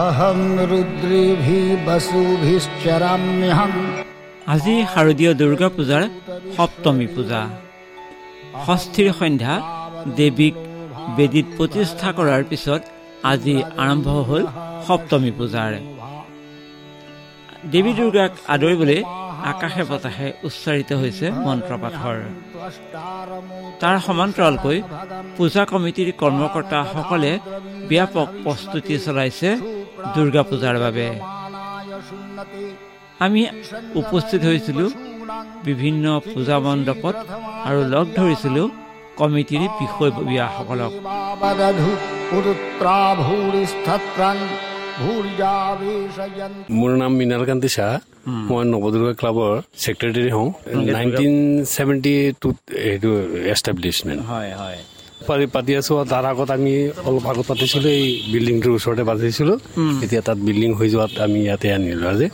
অহং বসুভিশ্চৰাম্যহং আজি শাৰদীয় দুৰ্গা পূজাৰ সপ্তমী পূজা। ষষ্ঠীৰ সন্ধ্যা দেৱীক বেদীত প্ৰতিষ্ঠা কৰাৰ পিছত আজি আৰম্ভ হ'ল সপ্তমী পূজাৰ। দেৱী দুৰ্গাক আদৰিবলৈ আকাশে বতাহে উচ্চাৰিত হৈছে মন্ত্ৰ পাঠৰ তাৰ সমান্তৰালকৈ পূজা কমিটিৰ কৰ্মকৰ্তাসকলে ব্যাপক প্ৰস্তুতি চলাইছে দুৰ্গা পূজাৰ বাবে। আমি উপস্থিত হৈছিলোঁ বিভিন্ন পূজা মণ্ডপত আৰু লগ ধৰিছিলোঁ কমিটিৰ বিষয়ববীয়াসকলক। মোৰ নাম মৃণাল কান্তি শ্বাহ মই নৱদুৰ্গা ক্লাবৰ ছেক্ৰেটেৰী হওঁ। নাইনটিন চেভেণ্টি টুত এইটো এষ্টাব্লিছমেণ্ট হয় হয়। পাতি পাতি আছো আৰু তাৰ আগত আমি অলপ আগত পাতিছিলো এই বিল্ডিংটোৰ ওচৰতে পাতিছিলো। এতিয়া তাত বিল্ডিং হৈ যোৱাত আমি ইয়াতে আনিলো আজি।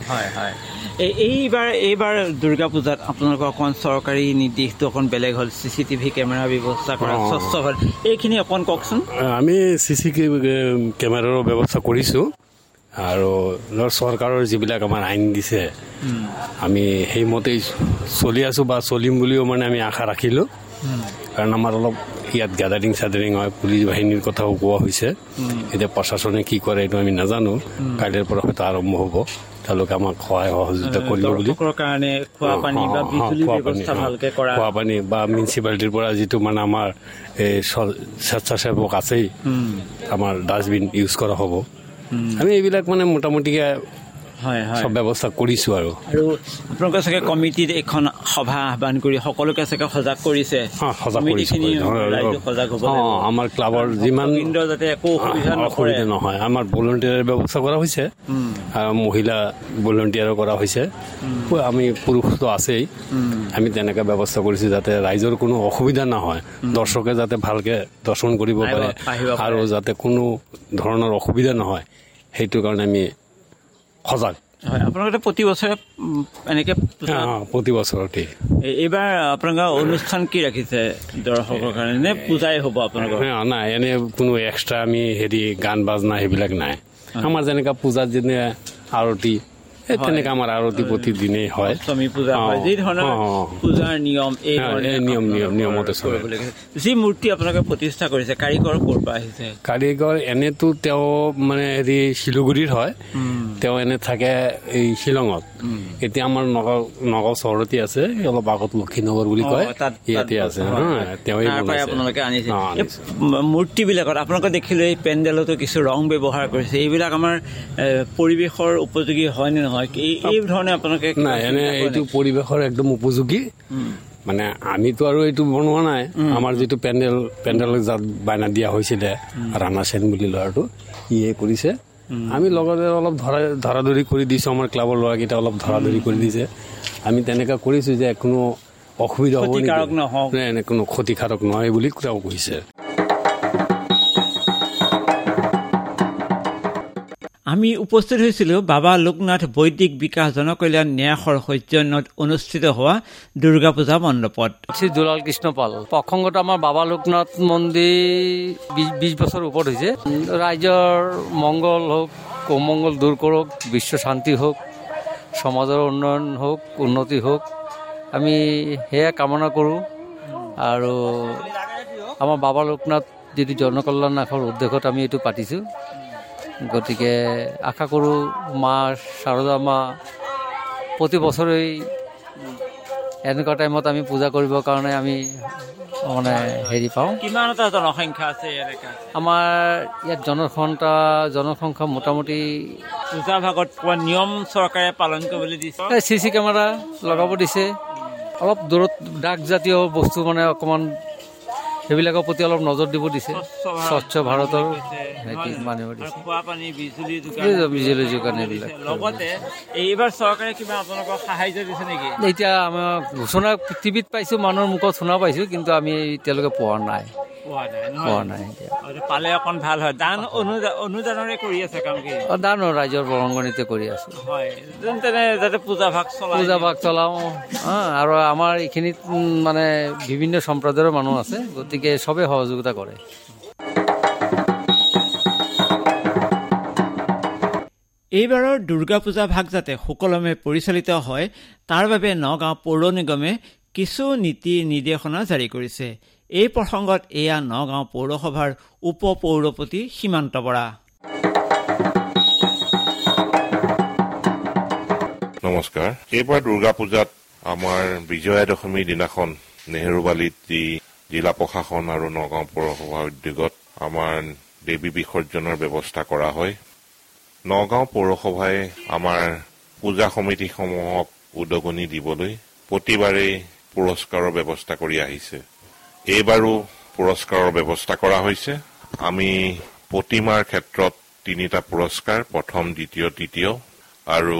এইবাৰ এইবাৰ দুৰ্গা পূজাত আপোনালোকৰ অকণ চৰকাৰী নিৰ্দেশটো অকণ বেলেগ হ'ল চি চি টিভি কেমেৰাৰ ব্যৱস্থা কৰা। স্বচ্ছ হ'ল এইখিনি অকণ কওকচোন। আমি চি চি কেমেৰাৰ ব্যৱস্থা কৰিছোঁ। আৰু ধৰ চৰকাৰৰ যিবিলাক আমাৰ আইন দিছে আমি সেইমতেই চলি আছোঁ বা চলিম বুলিও মানে আমি আশা ৰাখিলোঁ। কাৰণ আমাৰ অলপ ইয়াত গেডাৰিং চেডাৰিং হয় পুলিচ বাহিনীৰ কথাও কোৱা হৈছে। এতিয়া প্ৰশাসনে কি কৰে এইটো আমি নাজানো। কাইলৈৰ পৰা হয়তো আৰম্ভ হ'ব। তেওঁলোকে আমাক সহায় সহযোগিতা কৰিব বুলি। খোৱা পানী বা মিউনিচিপালিটিৰ পৰা যিটো মানে আমাৰ এই স্বেচ্ছাসেৱক আছেই আমাৰ ডাষ্টবিন ইউজ কৰা হ'ব। আমি এইবিলাক মানে মোটামুটিকে চব ব্যৱস্থা কৰিছোঁ আৰু। আৰু আপোনালোকে চাগে কমিটিত এখন সভা আহ্বান কৰি সকলোকে চাগে সজাগ কৰিছে। আমাৰ ক্লাবৰ যিমান যাতে একো অসুবিধা নহয় আমাৰ ভলণ্টিয়াৰৰ ব্যৱস্থা কৰা হৈছে। আৰু মহিলা ভলণ্টিয়াৰো কৰা হৈছে। আমি পুৰুষটো আছেই। আমি তেনেকৈ ব্যৱস্থা কৰিছোঁ যাতে ৰাইজৰ কোনো অসুবিধা নহয়। দৰ্শকে যাতে ভালকে দৰ্শন কৰিব পাৰে। আৰু যাতে কোনো ধৰণৰ অসুবিধা নহয়। সেইটো কাৰণে আমি সজাগ। হয় আপোনালোকে প্ৰতি বছৰে এনেকে প্ৰতি বছৰতেই এই- এইবাৰ আপোনালোকৰ অনুষ্ঠান কি ৰাখিছে দৰ্শকৰ কাৰণে? নে পূজাই হ'ব আপোনালোকৰ? নাই এনে কোনো এক্সট্ৰা আমি হেৰি গান বাজনা সেইবিলাক নাই। আমাৰ যেনেকা পূজাত যেনে আৰতি এই তেনেকা আমাৰ আৰতি প্ৰতিদিনেই হয়। অষ্টমী পূজা হয়। যি ধৰণৰ। পূজাৰ নিয়ম এই নিয়ম- নিয়ম- নিয়মতে চলে। যি মূৰ্তি আপোনালোকে প্ৰতিষ্ঠা কৰিছে কাৰিকৰ ক'ৰ পৰা আহিছে? কাৰিকৰ এনেতো তেওঁ মানে হেৰি শিলিগুৰিৰ হয়। তেওঁ এনে থাকে এই শ্বিলঙত। এতিয়া আমাৰ নগাঁও নগাঁও চহৰতে আছে অলপ আগত লক্ষীনগৰ বুলি কয়। ইয়াতে আছে। বনাইছে। আপোনালোকে দেখিলে এই পেণ্ডেলতো কিছু ৰং ব্যৱহাৰ কৰিছে। এইবিলাক আমাৰ পৰিৱেশৰ উপযোগী হয় নে নহয়? এই ধৰণে আপোনালোকে নাই এনে এইটো? পৰিৱেশৰ একদম উপযোগী। মানে আমিতো আৰু এইটো বনোৱা নাই। আমাৰ যিটো পেণ্ডেল পেণ্ডেল যাত বায়না দিয়া হৈছিলে ৰাণা সেন বুলি ল'ৰাটো ইয়ে কৰিছে। আমি লগতে অলপ ধৰা ধৰা ধৰি কৰি দিছোঁ আমাৰ ক্লাবৰ ল'ৰাকেইটা অলপ ধৰা ধৰি কৰি দিছে আমি তেনেকুৱা কৰিছোঁ যে কোনো অসুবিধা হ'ব নেকি? নহওক। কোনো ক্ষতিকাৰক নহয় বুলি তেওঁ কৈছে আমি উপস্থিত হৈছিলোঁ বাবা লোকনাথ বৈদিক বিকাশ জনকল্যাণ ন্যাসৰ সৌজন্যত অনুষ্ঠিত হোৱা দুৰ্গা পূজা মণ্ডপত। শ্ৰী দুলাল কৃষ্ণ পাল। প্ৰসংগত আমাৰ বাবা লোকনাথ মন্দিৰ বিশ বছৰ ওপৰত হৈছে। ৰাইজৰ মংগল হওক কৌমংগল দূৰ কৰক বিশ্ব শান্তি হওক সমাজৰ উন্নয়ন হওক উন্নতি হওক আমি সেয়া কামনা কৰোঁ। আৰু আমাৰ বাবা লোকনাথ যিটো জনকল্যাণ নাশৰ উদ্দেশ্যত আমি এইটো পাতিছোঁ। গতিকে আশা কৰোঁ মা শাৰদা মা প্ৰতি বছৰেই এনেকুৱা টাইমত আমি পূজা কৰিবৰ কাৰণে আমি মানে হেৰি পাওঁ। কিমান এটা জনসংখ্যা আছে আমাৰ ইয়াত জনসংখ্যা জনসংখ্যা মোটামুটি পূজা ভাগত নিয়ম চৰকাৰে পালন কৰিবলৈ দিছে? চি চি কেমেৰা লগাব দিছে। অলপ দূৰত ডাক জাতীয় বস্তু মানে অকণমান সেইবিলাকৰ প্ৰতি অলপ নজৰ দিব দিছে। স্বচ্ছ ভাৰতৰ দিছে। বিজুলী যোগান এইবিলাক লগতে এইবাৰ চৰকাৰে কিবা আপোনালোকক সাহায্য দিছে নেকি? এতিয়া আমাৰ ঘোষণা টিভিত পাইছোঁ মানুহৰ মুখত শুনা পাইছোঁ কিন্তু আমি এতিয়ালৈকে পোৱা নাই। পোৱা নাই পোৱা নহয় নাই এতিয়া। আৰু পালে অকণ ভাল হয়। দান অনুদা- অনুদানৰে কৰি আছে কাম কি অ, দানো ৰাইজৰ বৰংগণিতে কৰি আছোঁ। হয়। যেন তেনে যাতে পূজা ভাগ চলাই। পূজা ভাগ চলাওঁ। হা, আৰু আমাৰ এইখিনিত মানে বিভিন্ন সম্প্ৰদায়ৰ মানুহ আছে গতিকে চবেই সহযোগিতা কৰে। এইবাৰৰ দুৰ্গা পূজা ভাগ যাতে সুকলমে পৰিচালিত হয় তাৰ বাবে নগাঁও পৌৰ নিগমে কিছু নীতি নিৰ্দেশনা জাৰি কৰিছে। এই প্ৰসংগত এয়া নগাঁও পৌৰসভাৰ উপ পৌৰপতি সীমান্ত বৰা। নমস্কাৰ। এইবাৰ দুৰ্গা পূজাত আমাৰ বিজয়া দশমীৰ দিনাখন নেহেৰুবালিত যি জিলা প্ৰশাসন আৰু নগাঁও পৌৰসভাৰ উদ্যোগত আমাৰ দেৱী বিসৰ্জনৰ ব্যৱস্থা কৰা হয়। নগাঁও পৌৰসভাই আমাৰ পূজা সমিতিসমূহক উদগনি দিবলৈ প্ৰতিবাৰেই পুৰস্কাৰৰ ব্যৱস্থা কৰি আহিছে। এইবাৰো পুৰস্কাৰৰ ব্যৱস্থা কৰা হৈছে। আমি প্ৰতিমাৰ ক্ষেত্ৰত তিনিটা পুৰস্কাৰ প্ৰথম দ্বিতীয় তৃতীয় আৰু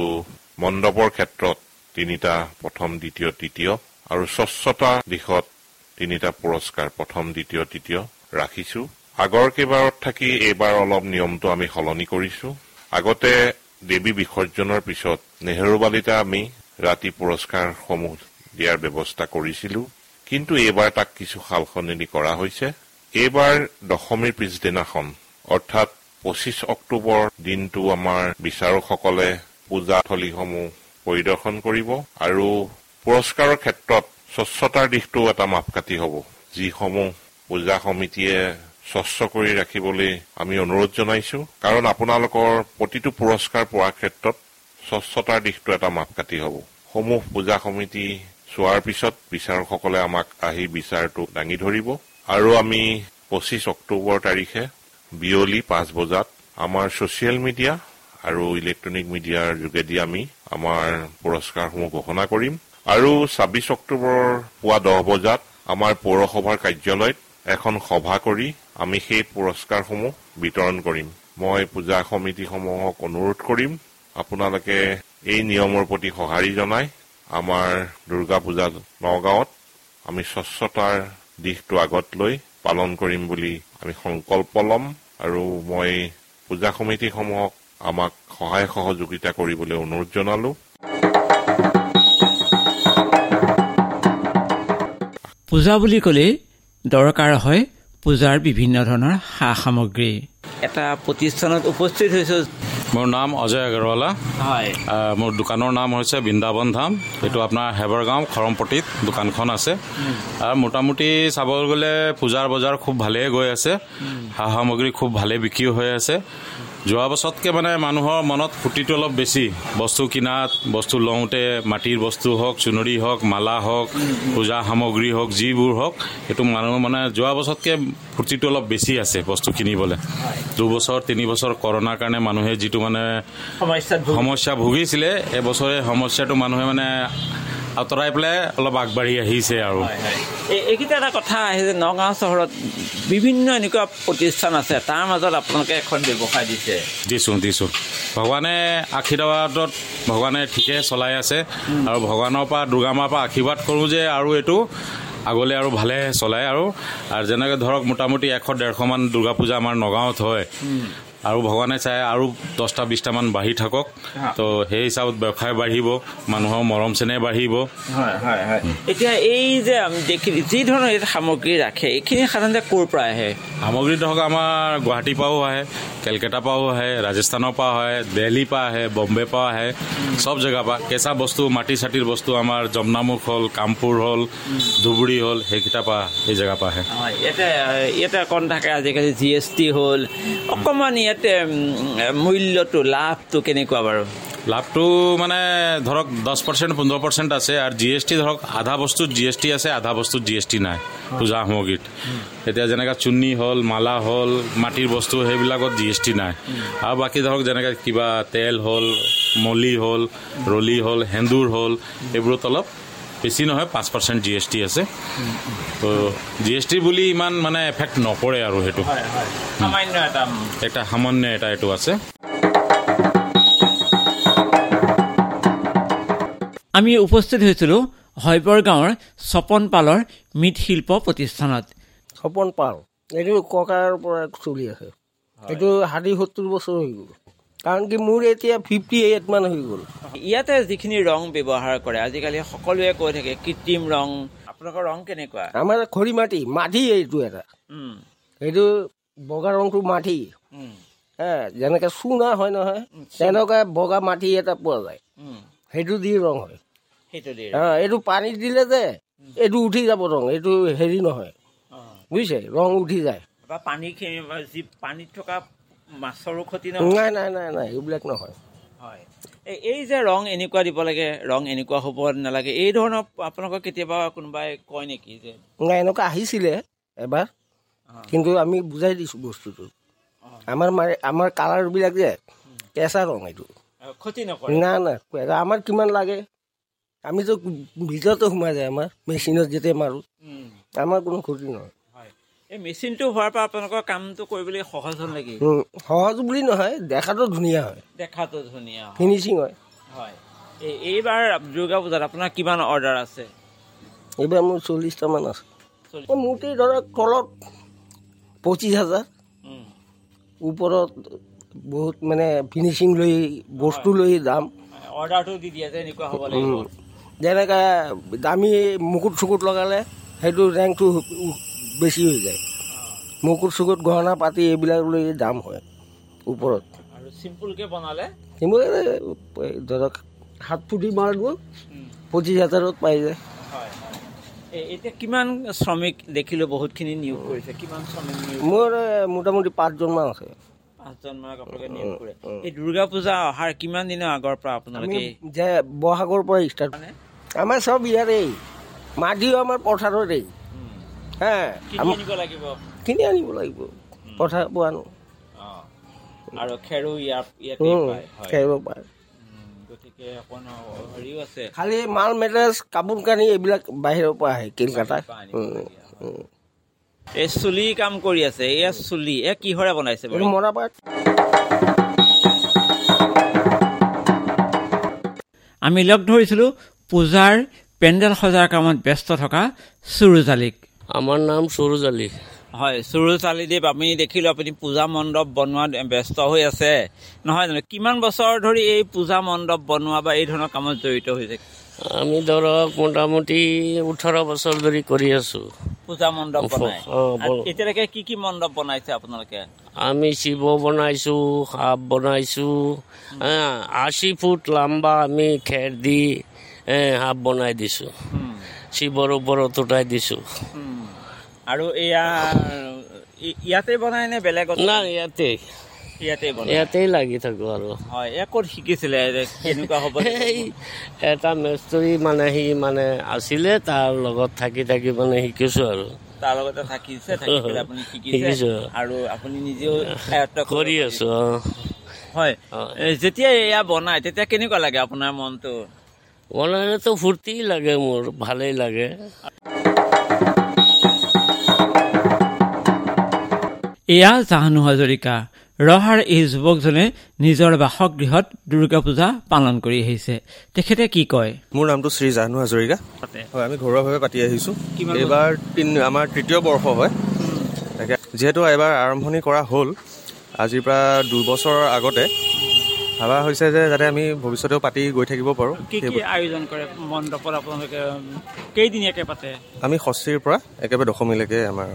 মণ্ডপৰ ক্ষেত্ৰত তিনিটা প্ৰথম দ্বিতীয় তৃতীয় আৰু স্বচ্ছতা দিশত তিনিটা পুৰস্কাৰ প্ৰথম দ্বিতীয় তৃতীয় ৰাখিছো। আগৰ কেইবাৰত থাকি এইবাৰ অলপ নিয়মটো আমি সলনি কৰিছো। আগতে দেৱী বিসৰ্জনৰ পিছত নেহেৰুবালিতে আমি ৰাতি পুৰস্কাৰসমূহ দিয়াৰ ব্যৱস্থা কৰিছিলো। কিন্তু এইবাৰ তাক কিছু সাল সলনি কৰা হৈছে। এইবাৰ দশমীৰ পিছদিনাখন অৰ্থাৎ পঁচিছ অক্টোবৰ দিনটো আমাৰ বিচাৰকসকলে পূজাথলীসমূহ পৰিদৰ্শন কৰিব আৰু পুৰস্কাৰৰ ক্ষেত্ৰত স্বচ্ছতাৰ দিশটো এটা মাপকাঠি হ'ব। যিসমূহ পূজা সমিতিয়ে স্বচ্ছ কৰি ৰাখিবলৈ আমি অনুৰোধ জনাইছো কাৰণ আপোনালোকৰ প্ৰতিটো পুৰস্কাৰ পোৱাৰ ক্ষেত্ৰত স্বচ্ছতাৰ দিশটো এটা মাপকাঠি হ'ব। সমূহ পূজা সমিতি চোৱাৰ পিছত বিচাৰকসকলে আমাক আহি বিচাৰটো দাঙি ধৰিব। আৰু আমি পঁচিছ অক্টোবৰ তাৰিখে বিয়লি পাঁচ বজাত আমাৰ ছচিয়েল মিডিয়া আৰু ইলেক্ট্ৰনিক মিডিয়াৰ যোগেদি আমি আমাৰ পুৰস্কাৰসমূহ ঘোষণা কৰিম। আৰু ছাব্বিছ অক্টোবৰ পুৱা দহ বজাত আমাৰ পৌৰসভাৰ কাৰ্যালয়ত এখন সভা কৰি আমি সেই পুৰস্কাৰসমূহ বিতৰণ কৰিম। মই পূজা সমিতিসমূহক অনুৰোধ কৰিম। আপোনালোকে এই নিয়মৰ প্ৰতি সঁহাৰি জনাই আমাৰ দুৰ্গা পূজা নগাঁৱত আমি স্বচ্ছতাৰ দিশটো আগত লৈ পালন কৰিম বুলি আমি সংকল্প ল'ম আৰু মই পূজা সমিতিসমূহক আমাক সহায় সহযোগিতা কৰিবলৈ অনুৰোধ জনালো। পূজা বুলি ক'লেই দৰকাৰ হয় পূজাৰ বিভিন্ন ধৰণৰ সা সামগ্ৰী এটা প্ৰতিষ্ঠানত উপস্থিত হৈছোঁ মোৰ নাম অজয় আগৰৱালা। মোৰ দোকানৰ নাম হৈছে বৃন্দাবন ধাম। এইটো আপোনাৰ হেবৰগাঁও খৰমপট্টিত দোকানখন আছে। আৰু মোটামুটি চাবলৈ গ'লে পূজাৰ বজাৰ খুব ভালেই গৈ আছে। সা সামগ্ৰী খুব ভালে বিক্ৰী হৈ আছে। যোৱা বছৰতকৈ মানে মানুহৰ মনত ফূৰ্তিটো অলপ বেছি। বস্তু কিনাত বস্তু লওঁতে মাটিৰ বস্তু হওক চুনৰি হওক মালা হওক পূজা সামগ্ৰী হওক যিবোৰ হওক সেইটো মানুহ মানে যোৱা বছৰতকৈ ফূৰ্তিটো অলপ বেছি আছে বস্তু কিনিবলৈ। দুবছৰ তিনি বছৰ কৰোণাৰ কাৰণে মানুহে যিটো মানে সমস্যা ভুগিছিলে এবছৰে সমস্যাটো মানুহে মানে আঁতৰাই পেলাই অলপ আগবাঢ়ি আহিছে আৰু। এই- এইকেইটা এটা কথা আহে যে নগাঁও চহৰত বিভিন্ন এনেকুৱা প্ৰতিষ্ঠান আছে তাৰ মাজত আপোনালোকে এখন ব্যৱসায় দিছে। দিছোঁ দিছোঁ। ভগৱানে আশীৰ্বাদত ভগৱানে ঠিকে চলাই আছে আৰু ভগৱানৰ পৰা দুৰ্গা মাৰ পৰা আশীৰ্বাদ কৰোঁ যে আৰু এইটো আগলৈ আৰু ভালে চলাই আৰু আৰু যেনেকৈ ধৰক মোটামুটি এশ ডেৰশমান দুৰ্গা পূজা আমাৰ নগাঁৱত হয়। আৰু ভগৱানে চাই আৰু দহটা বিছটামান বাঢ়ি থাকক। তো সেই হিচাপত ব্যৱসায় বাঢ়িব মানুহৰ মৰম চেনেহ বাঢ়িব। হয় হয় হয়। এতিয়া এই যে দেখি যি ধৰণৰ ইয়াত সামগ্ৰী ৰাখে এইখিনি সাধাৰণতে ক'ৰ পৰা আহে? সামগ্ৰী ধৰক আমাৰ গুৱাহাটীৰ পৰাও আহে কেলকাতাৰ পৰাও আহে ৰাজস্থানৰ পৰা আহে দিল্লীৰ পৰা আহে বম্বে পৰা আহে চব জেগাৰ পৰা। কেঁচা বস্তু মাটি চাটিৰ বস্তু আমাৰ যমুনামুখ হ'ল কামপুৰ হ'ল ধুবুৰী হ'ল সেইকেইটাৰ পৰা এই জেগাৰ পৰা আহে। ইয়াতে ইয়াতে অকণ থাকে আজিকালি জি এছ টি হ'ল অকণমান ইয়াতে মূল্যটো লাভটো কেনেকুৱা বাৰু? লাভটো মানে ধৰক দহ পাৰ্চেণ্ট পোন্ধৰ পাৰ্চেণ্ট আছে আৰু জি এছ টি ধৰক আধা বস্তুত জি এছ টি আছে আধা বস্তুত জি এছ টি নাই পূজা সামগ্ৰীত। এতিয়া যেনেকৈ চুন্নি হ'ল মালা হ'ল মাটিৰ বস্তু সেইবিলাকত জি এছ টি নাই। আৰু বাকী ধৰক যেনেকৈ কিবা তেল হ'ল মলি হ'ল ৰলি হ'ল সেন্দুৰ হ'ল এইবোৰত অলপ বেছি নহয় পাঁচ পাৰ্চেণ্ট জি এছ টি আছে। তো জি এছ টি বুলি ইমান মানে এফেক্ট নপৰে আৰু সেইটো। এটা এটা সামান্য এটা এইটো আছে। আমি উপস্থিত হৈছিলোঁ হৈবৰ গাঁৱৰ ছপন পালৰ মৃৎশিল্প প্ৰতিষ্ঠানত। সপন পাল এইটো ককাৰ পৰা চলি আছে। এইটো ষাঠি সত্তৰ বছৰ হৈ গ'ল। কাৰণ কি মোৰ এতিয়া ফিফটি এইট মান হৈ গ'ল। ইয়াতে যিখিনি ৰং ব্যৱহাৰ কৰে আজিকালি সকলোৱে কৈ থাকে কৃত্ৰিম ৰং। আপোনালোকৰ ৰং কেনেকুৱা? আমাৰ খৰি মাটি মাটি এইটো এটা। এইটো বগা ৰংটো মাটি। হে যেনেকৈ চুনা হয় নহয় তেনেকুৱা বগা মাটি এটা পোৱা যায়। সেইটো দি ৰং হয়। সেইটো এইটো পানীত দিলে যে এইটো উঠি যাব ৰং এইটো হেৰি নহয়। বুজিছে? ৰং উঠি যায়। যি পানীত থকা মাছৰো ক্ষতি নহয় নাই নাই নাই নাই এইবিলাক নহয়। হয়। এই- যে ৰং এনেকুৱা দিব লাগে ৰং এনেকুৱা হ'ব নালাগে এই ধৰণৰ আপোনালোকৰ কেতিয়াবা কোনোবাই কয় নেকি যে? নাই এনেকুৱা আহিছিলে এবাৰ কিন্তু আমি বুজাই দিছোঁ বস্তুটো। আমাৰ মাৰে আমাৰ কালাৰবিলাক যে কেঁচা ৰং এইটো। ক্ষতি নকৰে? না না আমাৰ কিমান লাগে? আমিতো ভিতৰতে সোমাই যায় আমাৰ মেচিনত যেতিয়া মাৰোঁ। আমাৰ কোনো ক্ষতি নহয়। হয় এই মেচিনটো হোৱাৰ পৰা আপোনালোকৰ কামটো কৰিবলৈ সহজ হ'ল নেকি? সহজ বুলি নহয় দেখাতো ধুনীয়া হয়। দেখাতো ধুনীয়া। ফিনিচিং হয়। হয়। এই এইবাৰ দুৰ্গা পূজাত আপোনাৰ কিমান অৰ্ডাৰ আছে? এইবাৰ মোৰ চল্লিছটামান আছে। মূৰ্তি ধৰক তলত পঁচিছ হাজাৰ। ওপৰত বহুত মানে ফিনিচিং লৈ বস্তু লৈ দাম। অৰ্ডাৰটো দি দিয়ে যে এনেকুৱা হ'ব লাগিব। যেনেকৈ দামী মুকুট চুকুট লগালে সেইটো ৰেংকটো বেছি হৈ যায়। মুকুট চুকুট গহনা পাতি এইবিলাক লৈ দাম হয় ওপৰত। আৰু চিম্পুলকৈ বনালে? সেইবোৰ ধৰক সাত ফুটি মাৰিব পঁচিছ হাজাৰত পাই যায়। এতিয়া কিমান শ্ৰমিক দেখিলোঁ বহুতখিনি নিয়োগ কৰিছে? কিমান শ্ৰমিক মোৰ মোটামুটি পাঁচজনমান আছে। পাঁচজনমানক আপোনালোকে নিয়োগ কৰে। এই দুৰ্গা পূজা অহাৰ কিমান দিনৰ আগৰ পৰা আপোনালোকে যে বহাগৰ পৰা ষ্টাৰ্ট আমাৰ চব ইয়াৰেই। মাটিও আমাৰ পথাৰতেই হে কিনি আনিব লাগিব। পৰা আনো আৰু খেৰো পায় খালি মাল মেটেৰিয়েলছ কাপোৰ কানি এইবিলাক বাহিৰৰ পৰা আহে কলকাতা। এই চুলি কাম কৰি আছে এয়া চুলি এয়া কিহৰে বনাইছে মৰাপাট আমি লগ ধৰিছিলোঁ পূজাৰ পেণ্ডেল সজাৰ কামত ব্যস্ত থকা চুৰুজালিক আমাৰ নাম সৰোজ আলী। হয় চুৰুচালিদেৱ আমি দেখিলোঁ আপুনি পূজা মণ্ডপ বনোৱাত ব্যস্ত হৈ আছে। নহয় জানো কিমান বছৰ ধৰি এই পূজা মণ্ডপ বনোৱা বা এই ধৰণৰ কামত জড়িত হৈছে? আমি ধৰক মোটামুটি ওঠৰ বছৰ ধৰি কৰি আছো। পূজা মণ্ডপ বনাই। এতিয়ালৈকে কি কি মণ্ডপ বনাইছে আপোনালোকে? আমি শিৱ বনাইছো সাপ বনাইছো আশী ফুট লম্বা আমি খেৰ দি সাপ বনাই দিছো। শিৱৰ ওপৰত উঠাই দিছো। আৰু এয়া ইয়াতে বনাই নে বেলেগত? না ইয়াতে। ইয়াতে বনাই। ইয়াতেই লাগি থাকো আৰু। হয় এয়া ক'ত শিকিছিলে কেনেকুৱা হ'ব এটা মেষ্টৰী মানে সি মানে আছিলে তাৰ লগত থাকি থাকি মানে শিকিছো আৰু। তাৰ লগতে থাকিছে থাকি পেলাই আপুনি শিকিছে। আৰু আপুনি নিজেও কৰি আছো। হয় যেতিয়া এয়া বনাই তেতিয়া কেনেকুৱা লাগে আপোনাৰ মনটো? বনালেতো ফূৰ্তি লাগে মোৰ ভালেই লাগে। এয়া জাহ্নু হাজৰিকা। ৰহাৰ এই যুৱকজনে নিজৰ বাসগৃহত দুৰ্গা পূজা পালন কৰি আহিছে। তেখেতে কি কয়? মোৰ নামটো শ্ৰী জাহ্নু হাজৰিকা। হয় আমি ঘৰুৱাভাৱে পাতি আহিছোঁ। এইবাৰ তিন আমাৰ তৃতীয় বৰ্ষ হয়। তাকে যিহেতু এবাৰ আৰম্ভণি কৰা হ'ল আজিৰ পৰা দুবছৰৰ আগতে ভাবা হৈছে যে যাতে আমি ভৱিষ্যতেও পাতি গৈ থাকিব পাৰোঁ। কি কি আয়োজন কৰে মণ্ডপত আপোনালোকে? কেইদিনীয়াকে পাতে? আমি ষষ্ঠীৰ পৰা একেবাৰে দশমীলৈকে আমাৰ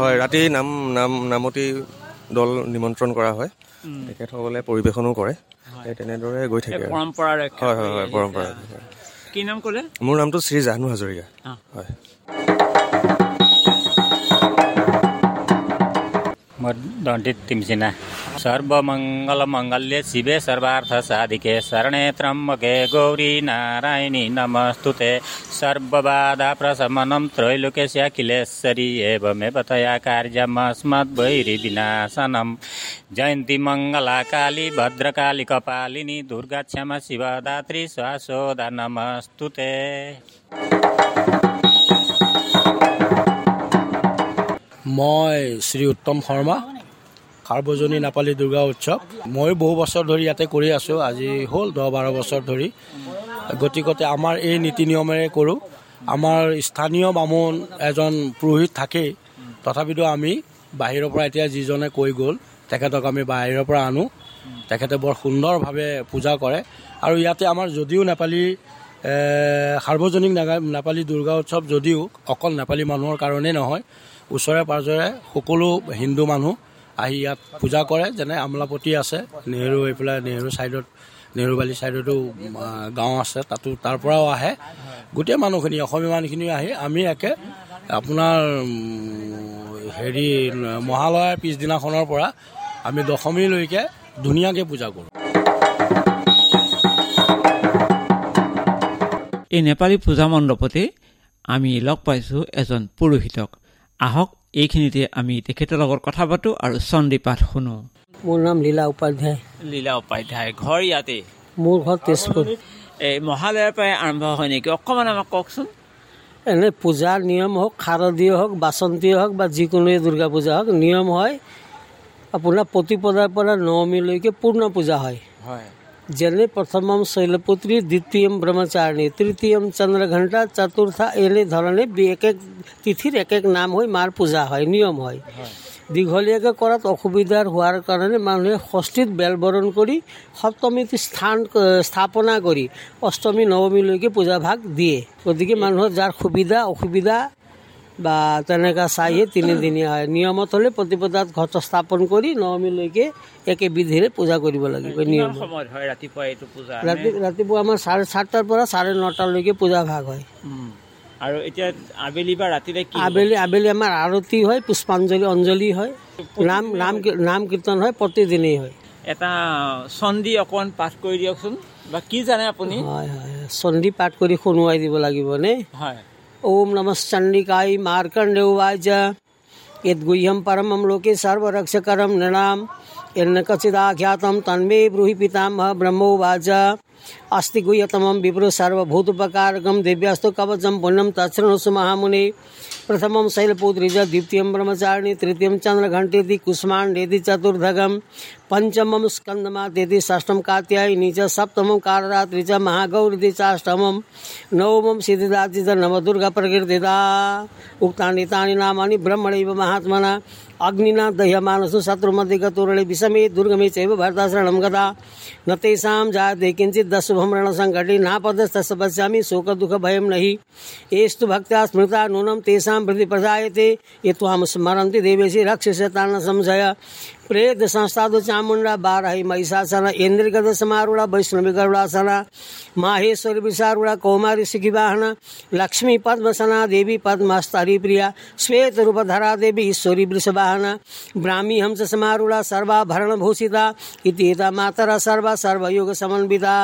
হয় ৰাতি নাম নাম নামতি দল নিমন্ত্ৰণ কৰা হয়। তেখেতসকলে পৰিৱেশনো কৰে। তেনেদৰে গৈ থাকে। পৰম্পৰা হয় হয় হয়। পৰম্পৰা কি নাম ক'লে? মোৰ নামটো শ্ৰী জাহ্নু হাজৰিকা। হয়। म दण्डित तिम्सिना। सर्वमङ्गलमङ्गल्ये शिवे सर्वार्थ साधिके शरणे त्र्यम्बके गौरी नारायणी नमस्तुते। सर्वबाधा प्रशमनं त्रैलोक्यस्याखिलेश्वरी एवमेव तया कार्यमस्मद्वैरि विनाशनं जयन्ती मङ्गला काली भद्रकाली कपालिनी दुर्गा क्षमा शिवदात्री श्वासोदा नमस्तुते। মই শ্ৰী উত্তম শৰ্মা সাৰ্বজনী নেপালী দুৰ্গা উৎসৱ। ময়ো বহু বছৰ ধৰি ইয়াতে কৰি আছোঁ আজি হ'ল দহ বাৰ বছৰ ধৰি। গতিকতে আমাৰ এই নীতি নিয়মেৰে কৰোঁ। আমাৰ স্থানীয় বামুণ এজন পুৰোহিত থাকেই। তথাপিতো আমি বাহিৰৰ পৰা এতিয়া যিজনে কৈ গ'ল তেখেতক আমি বাহিৰৰ পৰা আনো। তেখেতে বৰ সুন্দৰভাৱে পূজা কৰে। আৰু ইয়াতে আমাৰ যদিও নেপালী সাৰ্বজনীন নেপালী দুৰ্গা উৎসৱ যদিও অকল নেপালী মানুহৰ কাৰণেই নহয় ওচৰে পাঁজৰে সকলো হিন্দু মানুহ আহি ইয়াত পূজা কৰে যেনে আমলাপতি আছে নেহেৰু এইফালে নেহেৰু ছাইডত নেহেৰুবালি ছাইডতো গাঁও আছে তাতো তাৰ পৰাও আহে। গোটেই মানুহখিনি অসমীয়া মানুহখিনি আহি আমি একে আপোনাৰ হেৰি মহালয়াৰ পিছদিনাখনৰ পৰা আমি দশমীলৈকে ধুনীয়াকৈ পূজা কৰোঁ। এই নেপালী পূজা মণ্ডপতে আমি লগ পাইছোঁ এজন পুৰোহিতক। আহক এইখিনিতে আমি তেখেতৰ লগত কথা পাতোঁ আৰু চন্দী পাঠ শুনো। মোৰ নাম লীলা উপাধ্যায়। লীলা উপাধ্যায় ঘৰ ইয়াতে? মোৰ ঘৰ তেজপুৰ। এই মহালয়াৰ পৰাই আৰম্ভ হয় নেকি? অকণমান আমাক কওকচোন। এনে পূজাৰ নিয়ম হওক শাৰদীয় হওক বাচন্তীয় হওক বা যিকোনোৱে দুৰ্গা পূজা হওক নিয়ম হয় আপোনাৰ প্ৰতিপদাৰ পৰা নৱমীলৈকে পূৰ্ণ পূজা হয়। হয়। যেনে প্ৰথমম শৈলপুত্ৰী দ্বিতীয়ম ব্ৰহ্মচাৰিণী তৃতীয়ম চন্দ্ৰঘণ্টা চতুৰ্থা এনেধৰণে বি- এক এক তিথিৰ এক এক নাম হৈ মাৰ পূজা হয় নিয়ম হয় দীঘলীয়াকৈ কৰাত অসুবিধাৰ হোৱাৰ কাৰণে মানুহে ষষ্ঠীত বেলবৰণ কৰি সপ্তমীত স্থান স্থাপনা কৰি অষ্টমী নৱমীলৈকে পূজা ভাগ দিয়ে গতিকে মানুহৰ যাৰ সুবিধা অসুবিধা বা তেনেকুৱা চাইহে তিনিদিনীয়া হয়। নিয়মত হ'লে প্ৰতিপদাত ঘট স্থাপন কৰি নৱমীলৈকে একে বিধিৰে পূজা কৰিব লাগিব নিয়ম ৰাতিপুৱা এইটো পূজা? ৰাতি ৰাতিপুৱা আমাৰ চাৰে সাতটাৰ পৰা চাৰে নটালৈকে পূজা ভাগ হয়। আৰু এতিয়া আবেলি বা ৰাতিলে আবেলি আবেলি আমাৰ আৰতি হয় পুষ্পাঞ্জলি অঞ্জলি হয়। নাম নাম নাম কীৰ্তন হয় প্ৰতিদিনেই হয়। এটা চন্দী অকণমান পাঠ কৰি দিয়কচোন। বা কি জানে আপুনি? হয় হয়। চণ্ডী পাঠ কৰি শুনোৱাই দিব লাগিব নে? হয়। ओम नमः चंडिकाय मार्कंडेवाच यद्गुह्यम परमं लोके सर्वरक्षकरं नृणाम, यन्न कचिदाख्यातं तन्मे ब्रूहि पितामह ब्रह्मोवाच। अस्ति गुह्यतमं विप्रो सर्वभूतोपकारकं दिव्यास्तु कवचं पुण्यं तच्छृणुसु महामुने। प्रथमं शैलपुत्रीज, द्वितीयं ब्रह्मचारिणी, तृतीयं चन्द्रघण्टेति, कुष्माण्डेति, चतुर्धगं, पञ्चमं स्कन्दमातेति षष्ठं कात्यायिनी च, सप्तमं काररात्रि च, महागौरिति चाष्टमं नवमं सिद्धिदाति च प्रकृतिदा उक्तानि तानि ब्रह्मणैव महात्मना। अग्निना दह्यमानसु शत्रुमति विषमे दुर्गमे चैव भरताशरणं गता न तेषां जायते किञ्चित् दशुभं रणसङ्कटे नापदस्तस्य पश्यामि शोकदुःखभयं नहि। एस्तु भक्त्या स्मृता नूनं तेषां प्रति प्रजायते। ये त्वां स्मरन्ति देवेशि रक्षसे न संशय। ಪ್ರೇತ ಸಂಸ್ಥಾದು ಚಾಮುಂಡ ಬಾರಹಿ ಮಹಿಷಾಸನ ಇಂದ್ರಿಗದ ಸಮಾರೂಢ ವೈಷ್ಣವಿಗರುಡಾಸನ ಮಾಹೇಶ್ವರಿ ವಿಸಾರುಢ ಕೌಮಾರಿ ಸುಖಿವಾಹನ ಲಕ್ಷ್ಮೀ ಪದ್ಮಸನ ದೇವಿ ಪದ್ಮಸ್ತರಿ प्रिया, श्वेत रूप धरा देवी, ईश्वरी वृषवाहना ब्राह्मी हंस समारूढ़ा, सर्वाभरण भूषिता, इतिता मातरा सर्वा, सर्वयोग समन्विता,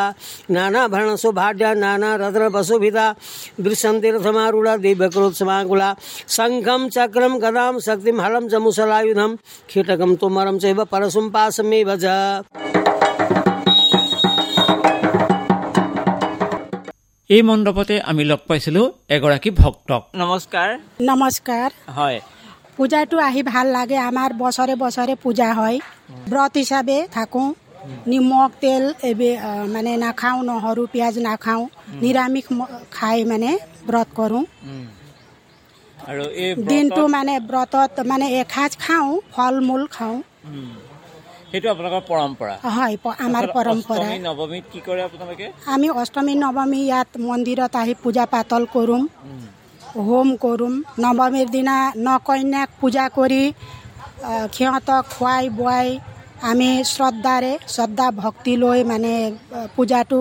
नाना भरण सुभाड्या नाना रत्न वसुभिता वृषंतिर समारूढ़ा दिव्य क्रोध समाकुला शंखम चक्रम गदाम शक्तिम हलम च मुसलायुधम खिटकम तुमरम तुमरं चैव परशुं पाशमेव च এই মণ্ডপতে আমি লগ পাইছিলোঁ এগৰাকী ভক্তক নমস্কাৰ নমস্কাৰ হয় পূজাটো আহি ভাল লাগে আমাৰ বছৰে বছৰে পূজা হয় ব্ৰত হিচাপে থাকোঁ নিমখ তেল এইবি আহ, মানে নাখাওঁ নহৰু পিঁয়াজ নাখাওঁ নিৰামিষ ম- খাই মানে ব্ৰত কৰোঁ আৰু এই দিনটো মানে ব্ৰতত মানে এসাঁজ খাওঁ ফল মূল খাওঁ উম। সেইটো আপোনালোকৰ পৰম্পৰা। হয় আমাৰ পৰম্পৰা। নৱমীত কি কৰে আপোনালোকে? আমি অষ্টমী নৱমী ইয়াত মন্দিৰত আহি পূজা পাতল কৰোঁ। হোম কৰোঁ। নৱমীৰ দিনা ন কন্যাক পূজা কৰি সিহঁতক খুৱাই বোৱাই আমি শ্ৰদ্ধাৰে শ্ৰদ্ধা ভক্তি লৈ মানে পূজাটো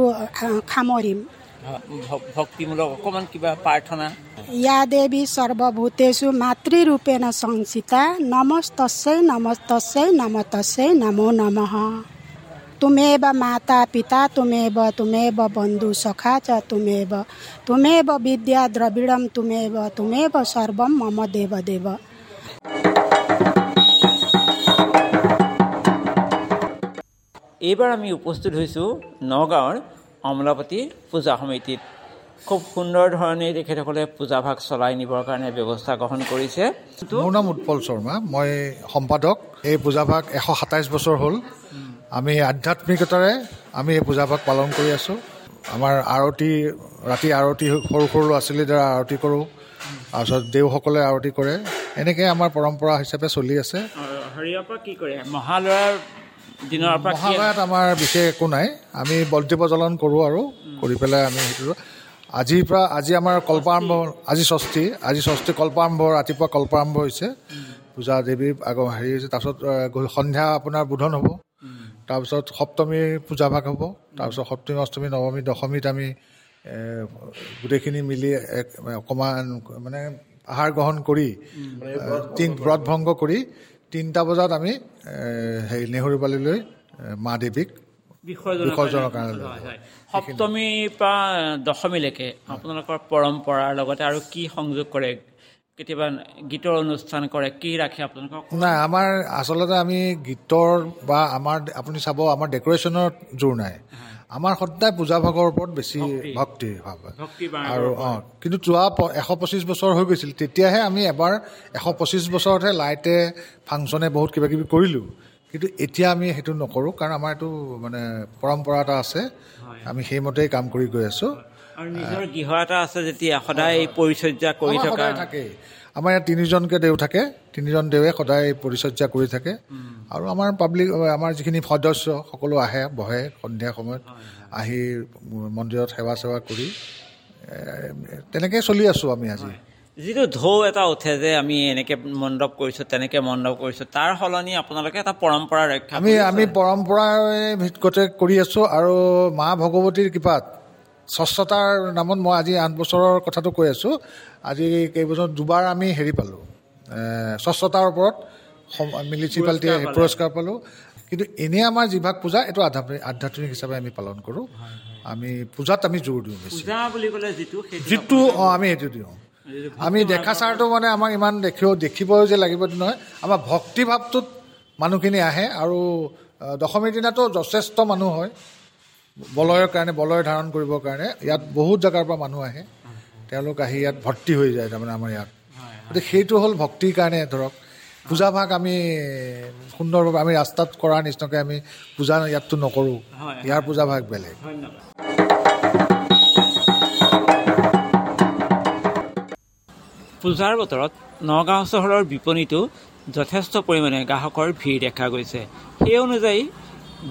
সামৰিম। ভক্তিমূলক অকণমান কিবা প্ৰাৰ্থনা ইয়া দেৱী সৰ্বভূতেষু মাতৃৰূপেণ সংচিতা নমস্তস্যৈ নমস্তস্যৈ নমতস্যৈ নমো নমঃ তুমেব মাতা পিতা তুমেব তুমেব বন্ধু সখা চ তুমেব তুমেব বিদ্যা দ্ৰবিড়ম তুমেব তুমেব সৰ্বম মম দেৱ দেৱ এইবাৰ আমি উপস্থিত হৈছোঁ নগাঁৱৰ অমলাপতি পূজা সমিতিত খুব সুন্দৰ ধৰণে তেখেতসকলে পূজাভাগ চলাই নিবৰ কাৰণে ব্যৱস্থা গ্ৰহণ কৰিছে। মোৰ নাম উৎপল শৰ্মা। মই সম্পাদক। এই পূজাভাগ এশ সাতাইছ বছৰ হ'ল। আমি আধ্যাত্মিকতাৰে আমি এই পূজাভাগ পালন কৰি আছোঁ। আমাৰ আৰতি ৰাতি আৰতি সৰু সৰু ল'ৰা ছোৱালীৰ দ্বাৰা আৰতি কৰোঁ। তাৰপিছত দেওসকলে আৰতি কৰে। এনেকৈ আমাৰ পৰম্পৰা হিচাপে চলি আছে। হেৰিয়াৰ পৰা কি কৰে? মহালয়াৰ দিনৰ পৰা মহালয়াত আমাৰ বিশেষ একো নাই। আমি বন্তি প্ৰজ্বলন কৰোঁ আৰু কৰি পেলাই আমি সেইটো আজিৰ পৰা আজি আমাৰ কল্পাৰম্ভ আজি ষষ্ঠী। আজি ষষ্ঠী কল্পাৰম্ভ ৰাতিপুৱা কল্পাৰম্ভ হৈছে। পূজা দেৱী আগ হেৰি হৈছে তাৰপিছত সন্ধ্যা আপোনাৰ বোধন হ'ব। তাৰপিছত সপ্তমী পূজাভাগ হ'ব। তাৰপিছত সপ্তমী অষ্টমী নৱমী দশমীত আমি গোটেইখিনি মিলি এক অকণমান মানে আহাৰ গ্ৰহণ কৰি তিন ব্ৰত ভংগ কৰি তিনিটা বজাত আমি হেৰি নেহৰুবালিলৈ এ, মা দেৱীক বিসৰ্জনৰ কাৰণে। সপ্তমীৰ পৰা দশমীলৈকে আপোনালোকৰ পৰম্পৰাৰ লগতে আৰু কি সংযোগ কৰে কেতিয়াবা গীতৰ অনুষ্ঠান কৰে কি ৰাখে আপোনালোকক? নাই আমাৰ আচলতে আমি গীতৰ বা আমাৰ আপুনি চাব আমাৰ ডেক'ৰেশ্যনৰ জোৰ নাই। আমাৰ সদায় পূজা ভাগৰ ওপৰত বেছি ভক্তি। ভাৱ। আৰু অঁ কিন্তু যোৱা এশ পঁচিছ বছৰ হৈ গৈছিল তেতিয়াহে আমি এবাৰ এশ পঁচিছ বছৰতহে লাইটে ফাংচনে বহুত কিবা কিবি কৰিলোঁ। কিন্তু এতিয়া আমি সেইটো নকৰোঁ কাৰণ আমাৰ এইটো মানে পৰম্পৰা এটা আছে। আমি সেইমতেই কাম কৰি গৈ আছোঁ। আৰু নিজৰ গৃহ এটা আছে যেতিয়া সদায় পৰিচৰ্যা কৰি থকা থাকেই। আমাৰ ইয়াত তিনিজনকৈ দেও থাকে তিনিজন দেৱে সদায় পৰিচৰ্যা কৰি থাকে। আৰু আমাৰ পাব্লিক আমাৰ যিখিনি সদস্য সকলো আহে বহে সন্ধিয়া সময়ত আহি মন্দিৰত সেৱা চেৱা কৰি তেনেকৈ চলি আছোঁ আমি আজি। যিটো ঢৌ এটা উঠে যে আমি এনেকে মণ্ডপ কৰিছোঁ তেনেকে মণ্ডপ কৰিছোঁ তাৰ সলনি আপোনালোকে এটা পৰম্পৰা ৰক্ষা আমি আমি পৰম্পৰাৰ ভিত্তিতে কৰি আছোঁ আৰু মা ভগৱতীৰ কৃপাত স্বচ্ছতাৰ নামত মই আজি আঠ বছৰৰ কথাটো কৈ আছোঁ। আজি কেইবছৰ দুবাৰ আমি হেৰি পালোঁ। স্বচ্ছতাৰ ওপৰত মিউনিচিপালিটিয়ে পুৰস্কাৰ পালে। কিন্তু এনেই আমাৰ যিভাগ পূজা এইটো আধ্যাত্মিক আধ্যাত্মিক হিচাপে আমি পালন কৰোঁ। আমি পূজাত আমি জোৰ দিওঁ বেছি। যিটো অঁ আমি সেইটো দিওঁ। আমি দেখা চাৰটো মানে আমাক ইমান দেখিও দেখিবও যে লাগিব নহয় আমাৰ ভক্তিভাৱটোত মানুহখিনি আহে আৰু দশমীৰ দিনাতো যথেষ্ট মানুহ হয়। বলয়ৰ কাৰণে বলয় ধাৰণ কৰিবৰ কাৰণে ইয়াত বহুত জেগাৰ পৰা মানুহ আহে। তেওঁলোক আহি ইয়াত ভৰ্তি হৈ যায় তাৰমানে আমাৰ ইয়াত। গতিকে সেইটো হ'ল ভক্তিৰ কাৰণে ধৰক। পূজাভাগ আমি সুন্দৰভাৱে আমি ৰাস্তাত কৰাৰ নিচিনাকৈ আমি পূজা ইয়াততো নকৰোঁ। ইয়াৰ পূজাভাগ বেলেগ। ধন্যবাদ। পূজাৰ বতৰত নগাঁও চহৰৰ বিপণীতো যথেষ্ট পৰিমাণে গ্ৰাহকৰ ভিৰ দেখা গৈছে। সেই অনুযায়ী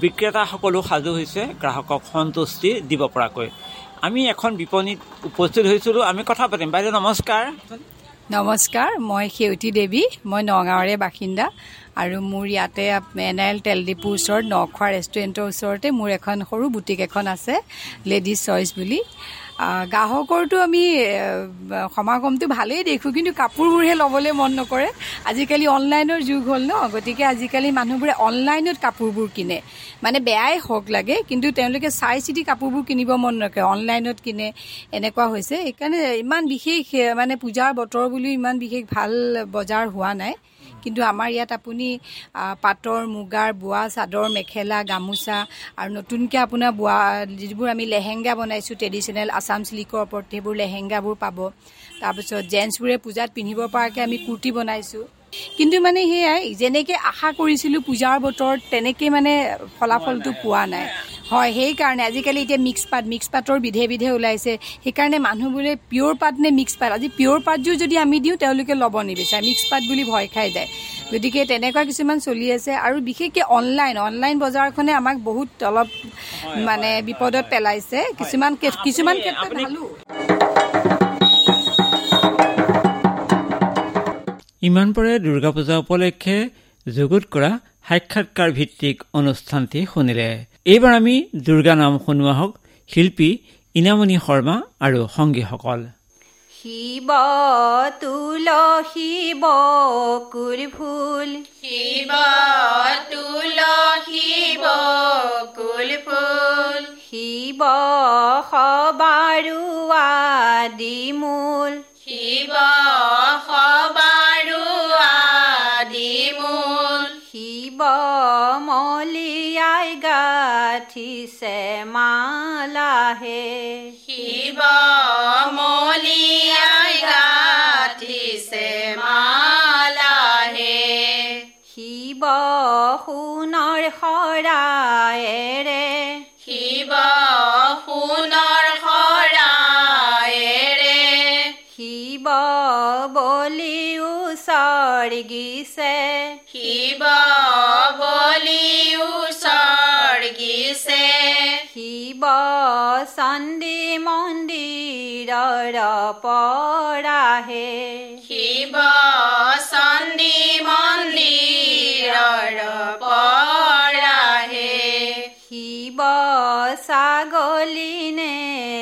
বিক্ৰেতাসকলো সাজু হৈছে গ্ৰাহকক সন্তুষ্টি দিব পৰাকৈ। আমি এখন বিপণীত উপস্থিত হৈছিলোঁ। আমি কথা পাতিম। বাইদেউ নমস্কাৰ। নমস্কাৰ মই সেউতী দেৱী। মই নগাঁৱৰে বাসিন্দা আৰু মোৰ ইয়াতে এন এল তেল ডিপুৰ ওচৰত নখোৱা ৰেষ্টুৰেণ্টৰ ওচৰতে মোৰ এখন সৰু বুটিক এখন আছে লেডিজ চইচ বুলি। আহ, গ্ৰাহকৰটো আমি সমাগমটো ভালেই দেখোঁ কিন্তু কাপোৰবোৰহে ল'বলৈ মন নকৰে। আজিকালি অনলাইনৰ যুগ হ'ল ন গতিকে আজিকালি মানুহবোৰে অনলাইনত কাপোৰবোৰ কিনে। মানে বেয়াই হওক লাগে কিন্তু তেওঁলোকে চাই চিতি কাপোৰবোৰ কিনিব মন নকৰে অনলাইনত কিনে এনেকুৱা হৈছে। সেইকাৰণে ইমান বিশেষ মানে পূজাৰ বতৰ বুলিও ইমান বিশেষ ভাল বজাৰ হোৱা নাই। কিন্তু আমাৰ ইয়াত আপুনি পাটৰ মুগাৰ বোৱা চাদৰ মেখেলা গামোচা আৰু নতুনকৈ আপোনাৰ বোৱা যিবোৰ আমি লেহেংগা বনাইছোঁ ট্ৰেডিশ্যনেল আছাম চিল্কৰ ওপৰত সেইবোৰ লেহেংগাবোৰ পাব। তাৰপিছত জেণ্টছবোৰে পূজাত পিন্ধিব পৰাকৈ আমি কুৰ্তি বনাইছোঁ। কিন্তু মানে সেয়াই যেনেকৈ আশা কৰিছিলোঁ পূজাৰ বতৰত তেনেকৈ মানে ফলাফলটো পোৱা নাই। হয় সেইকাৰণে আজিকালি এতিয়া মিক্স পাত মিক্স পাতৰ বিধে বিধে ওলাইছে। সেইকাৰণে মানুহবোৰে পিয়'ৰ পাত নে মিক্স পাত আজি পিয়'ৰ পাতযোৰ যদি আমি দিওঁ তেওঁলোকে ল'ব নিবিচাৰে। মিক্স পাত বুলি ভয় খাই যায়। গতিকে তেনেকুৱা কিছুমান চলি আছে আৰু বিশেষকৈ অনলাইন অনলাইন বজাৰখনে আমাক বহুত অলপ মানে বিপদত পেলাইছে। কিছুমান কিছুমান ক্ষেত্ৰত ভালো। ইমান পৰে দুৰ্গা পূজা উপলক্ষে যুগুত কৰা সাক্ষাৎকাৰ ভিত্তিক অনুষ্ঠানটি শুনিলে। এইবাৰ আমি দুৰ্গা নাম শুনোৱা হওক শিল্পী ইনামণি শৰ্মা আৰু সংগীসকল। শিৱ তুলসী বকুৰ ফুল। শিৱ তুলসী বকুল ফুল। শিৱ সবাৰু আদি মূল। শিৱ সবাৰু গাঠিছে মালাহে শিৱ মলিয়াই গাঠিছে মালাহে শিৱ সোণৰ শৰায়েৰে শিৱ সোণৰ শৰায়েৰে শিৱ বলি উচৰ্গিছে শিৱ বলি উচৰ্গিছে শিৱ চন্দি মন্দিৰৰ পৰাহে শিৱ চন্দি মন্দিৰৰ পৰাহে শিৱ ছাগলী নে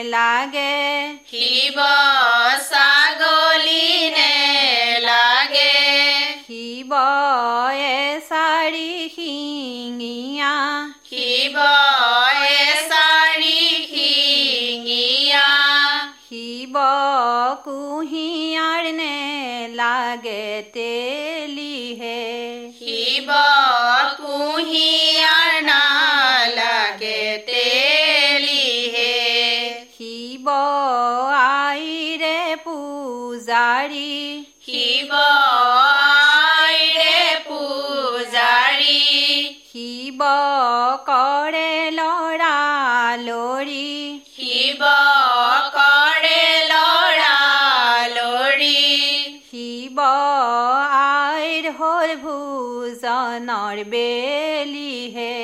লাগে শিৱ তেলিহে শিৱ কুঁহিয়াৰ নালাগে তেলিহে শিৱ আইৰে পূজাৰী শিৱ আইৰে পূজাৰী শিৱ কৰে লৰা লৰি শিৱ ভোজনৰ বেলিহে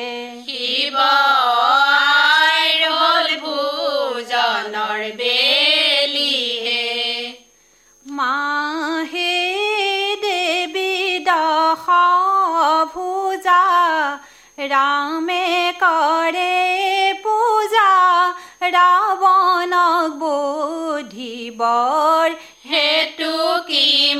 শিৱ আইৰ হ'ল ভোজনৰ বেলিহে মাহে দেৱী দশ ভোজা ৰামে কৰে পূজা ৰাৱণক বুধিবৰ হেতু কি